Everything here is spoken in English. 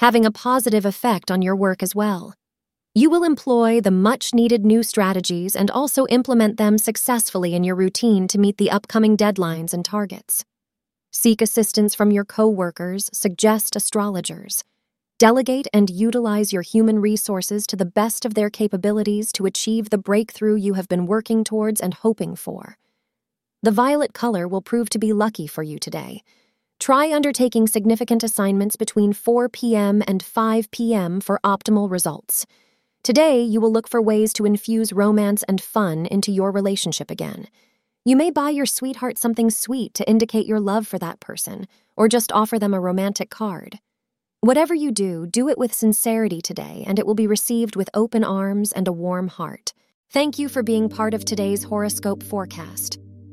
having a positive effect on your work as well. You will employ the much needed new strategies and also implement them successfully in your routine to meet the upcoming deadlines and targets. Seek assistance from your coworkers, suggest astrologers. Delegate and utilize your human resources to the best of their capabilities to achieve the breakthrough you have been working towards and hoping for. The violet color will prove to be lucky for you today. Try undertaking significant assignments between 4 p.m. and 5 p.m. for optimal results. Today, you will look for ways to infuse romance and fun into your relationship again. You may buy your sweetheart something sweet to indicate your love for that person, or just offer them a romantic card. Whatever you do, do it with sincerity today, and it will be received with open arms and a warm heart. Thank you for being part of today's horoscope forecast.